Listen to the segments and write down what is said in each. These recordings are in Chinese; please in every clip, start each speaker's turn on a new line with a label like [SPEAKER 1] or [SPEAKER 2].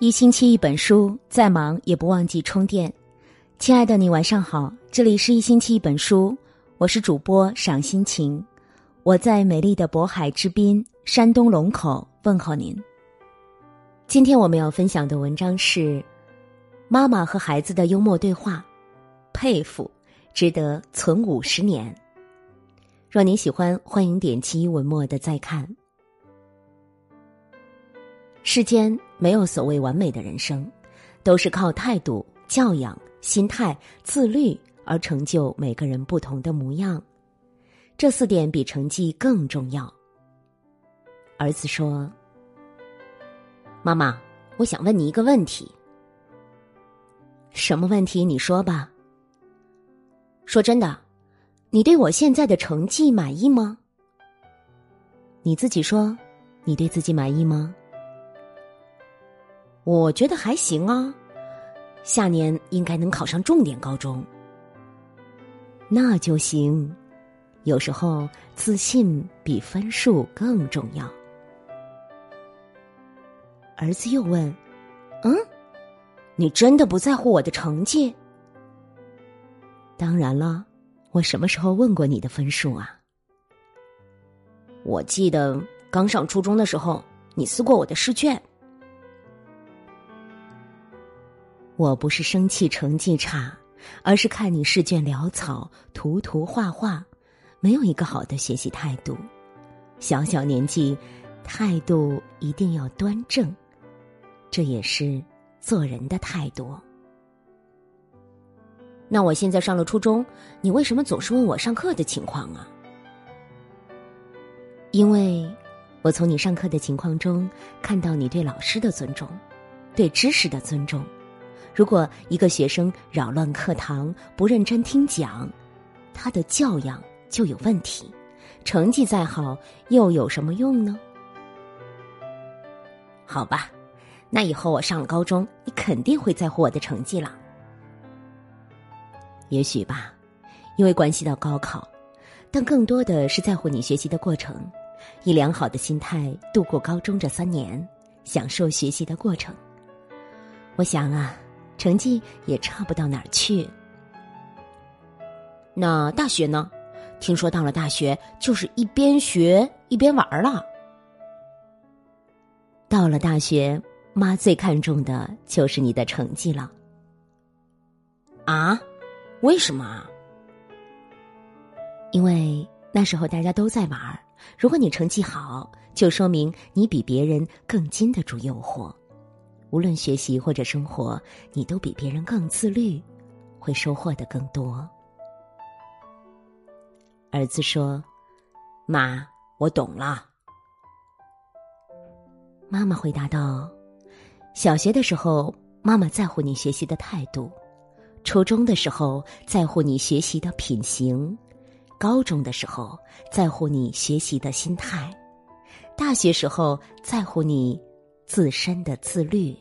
[SPEAKER 1] 一星期一本书，再忙也不忘记充电。亲爱的你，晚上好，这里是一星期一本书，我是主播赏心情，我在美丽的渤海之滨山东龙口问候您。今天我们要分享的文章是妈妈和孩子的幽默对话，佩服，值得存五十年。若您喜欢，欢迎点击文末的再看。世间没有所谓完美的人生，都是靠态度、教养、心态、自律而成就每个人不同的模样。这四点比成绩更重要。儿子说：“妈妈，我想问你一个问题。什么问题？你说吧。说真的，你对我现在的成绩满意吗？你自己说，你对自己满意吗？”我觉得还行啊，下年应该能考上重点高中。那就行，有时候自信比分数更重要。儿子又问：“嗯，你真的不在乎我的成绩？”当然了，我什么时候问过你的分数啊？我记得刚上初中的时候，你撕过我的试卷。我不是生气成绩差，而是看你试卷潦草，涂涂画画，没有一个好的学习态度。小小年纪，态度一定要端正，这也是做人的态度。那我现在上了初中，你为什么总是问我上课的情况啊？因为，我从你上课的情况中看到你对老师的尊重，对知识的尊重。如果一个学生扰乱课堂、不认真听讲，他的教养就有问题，成绩再好又有什么用呢？好吧，那以后我上了高中，你肯定会在乎我的成绩了。也许吧，因为关系到高考，但更多的是在乎你学习的过程，以良好的心态度过高中这三年，享受学习的过程。我想啊。成绩也差不到哪儿去。那大学呢？听说到了大学就是一边学一边玩了。到了大学，妈最看重的就是你的成绩了。啊？为什么啊？因为那时候大家都在玩儿如果你成绩好，就说明你比别人更经得住诱惑。无论学习或者生活，你都比别人更自律，会收获的更多。儿子说：“妈，我懂了。”妈妈回答道：“小学的时候，妈妈在乎你学习的态度；初中的时候，在乎你学习的品行；高中的时候，在乎你学习的心态；大学时候，在乎你自身的自律。”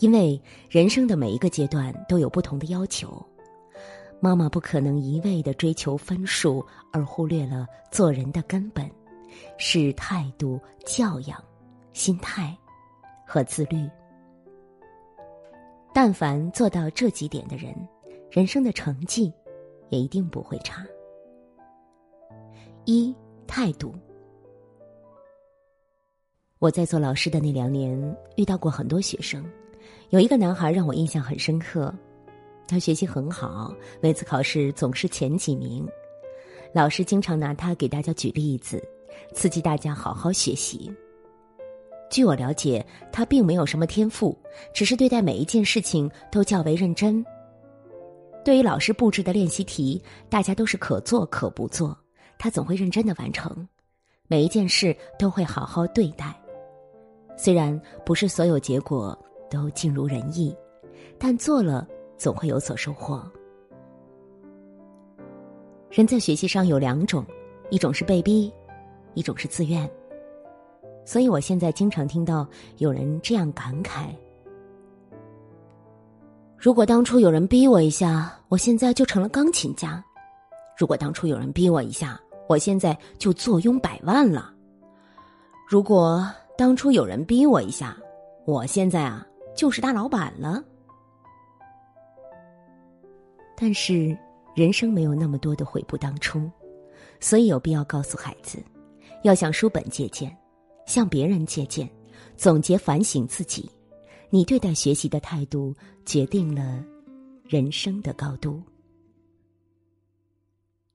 [SPEAKER 1] 因为人生的每一个阶段都有不同的要求，妈妈不可能一味的追求分数，而忽略了做人的根本，是态度、教养、心态和自律。但凡做到这几点的人，人生的成绩也一定不会差。一态度，我在做老师的那两年，遇到过很多学生。有一个男孩让我印象很深刻，他学习很好，每次考试总是前几名。老师经常拿他给大家举例子，刺激大家好好学习。据我了解，他并没有什么天赋，只是对待每一件事情都较为认真。对于老师布置的练习题，大家都是可做可不做，他总会认真的完成，每一件事都会好好对待。虽然不是所有结果。都尽如人意，但做了总会有所收获。人在学习上有两种，一种是被逼，一种是自愿。所以我现在经常听到有人这样感慨：如果当初有人逼我一下，我现在就成了钢琴家；如果当初有人逼我一下，我现在就坐拥百万了；如果当初有人逼我一下，我现在啊就是大老板了。但是人生没有那么多的悔不当初，所以有必要告诉孩子，要向书本借鉴，向别人借鉴，总结反省自己。你对待学习的态度，决定了人生的高度。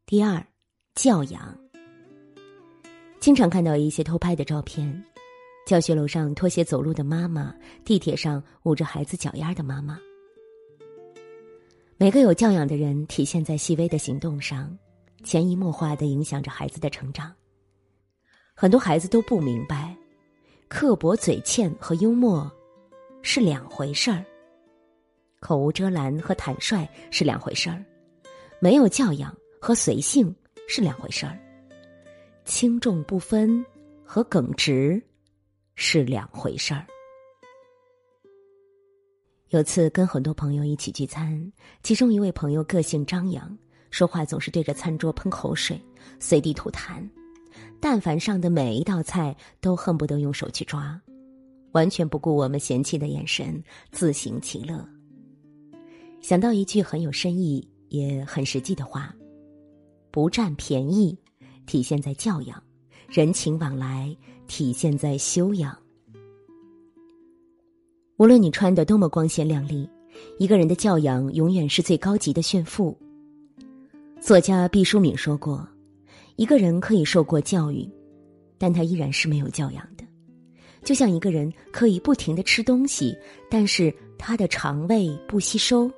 [SPEAKER 1] 第二，教养。经常看到一些偷拍的照片，教学楼上拖鞋走路的妈妈，地铁上捂着孩子脚丫的妈妈。每个有教养的人，体现在细微的行动上，潜移默化的影响着孩子的成长。很多孩子都不明白，刻薄嘴欠和幽默是两回事儿，口无遮拦和坦率是两回事儿，没有教养。和随性是两回事儿，轻重不分和耿直是两回事儿。有次跟很多朋友一起聚餐，其中一位朋友个性张扬，说话总是对着餐桌喷口水，随地吐痰，但凡上的每一道菜都恨不得用手去抓，完全不顾我们嫌弃的眼神，自行其乐。想到一句很有深意也很实际的话。不占便宜，体现在教养；人情往来，体现在修养。无论你穿的多么光鲜亮丽，一个人的教养永远是最高级的炫富。作家毕淑敏说过：“一个人可以受过教育，但他依然是没有教养的。就像一个人可以不停的吃东西，但是他的肠胃不吸收。”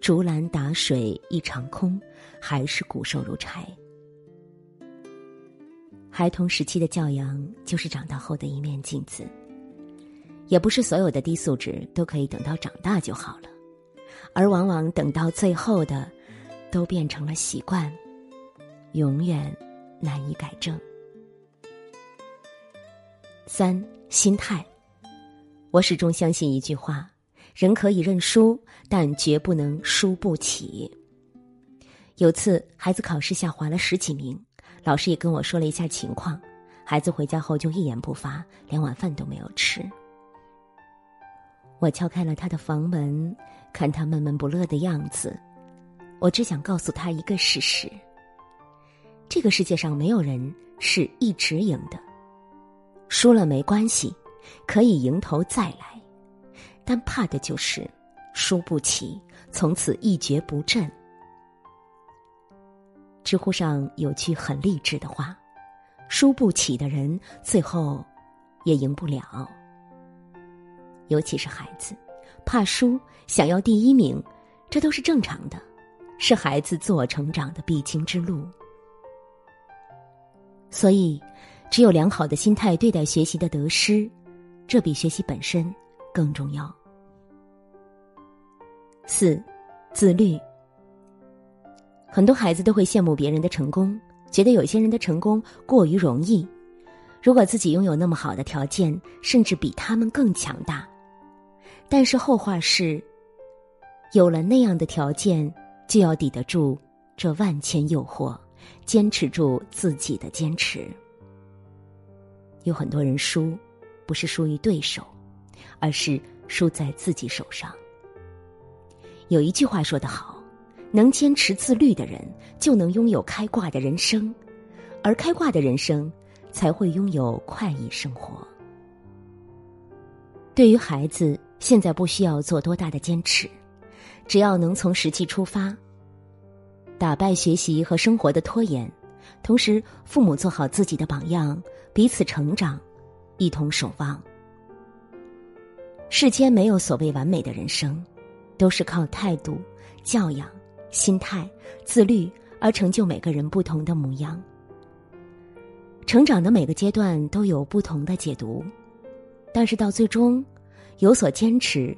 [SPEAKER 1] 竹篮打水一场空，还是骨瘦如柴。孩童时期的教养就是长大后的一面镜子，也不是所有的低素质都可以等到长大就好了，而往往等到最后的，都变成了习惯，永远难以改正。三心态，我始终相信一句话。人可以认输，但绝不能输不起。有次孩子考试下滑了十几名，老师也跟我说了一下情况。孩子回家后就一言不发，连晚饭都没有吃。我敲开了他的房门，看他闷闷不乐的样子，我只想告诉他一个事实：这个世界上没有人是一直赢的，输了没关系，可以迎头再来。但怕的就是输不起，从此一蹶不振。知乎上有句很励志的话：“输不起的人，最后也赢不了。”尤其是孩子，怕输，想要第一名，这都是正常的，是孩子自我成长的必经之路。所以，只有良好的心态对待学习的得失，这比学习本身。更重要。四，自律。很多孩子都会羡慕别人的成功，觉得有些人的成功过于容易。如果自己拥有那么好的条件，甚至比他们更强大。但是后话是，有了那样的条件，就要抵得住这万千诱惑，坚持住自己的坚持。有很多人输，不是输于对手。而是输在自己手上。有一句话说得好：“能坚持自律的人，就能拥有开挂的人生，而开挂的人生，才会拥有快意生活。”对于孩子，现在不需要做多大的坚持，只要能从实际出发，打败学习和生活的拖延，同时父母做好自己的榜样，彼此成长，一同守望。世间没有所谓完美的人生，都是靠态度、教养、心态、自律而成就每个人不同的模样。成长的每个阶段都有不同的解读，但是到最终，有所坚持，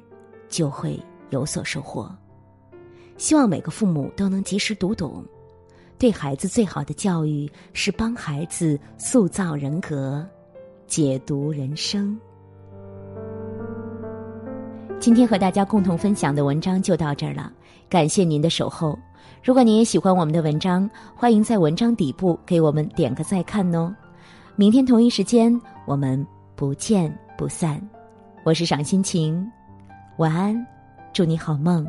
[SPEAKER 1] 就会有所收获。希望每个父母都能及时读懂，对孩子最好的教育是帮孩子塑造人格，解读人生。今天和大家共同分享的文章就到这儿了，感谢您的守候。如果您也喜欢我们的文章，欢迎在文章底部给我们点个再看哦。明天同一时间，我们不见不散。我是赏心情，晚安，祝你好梦。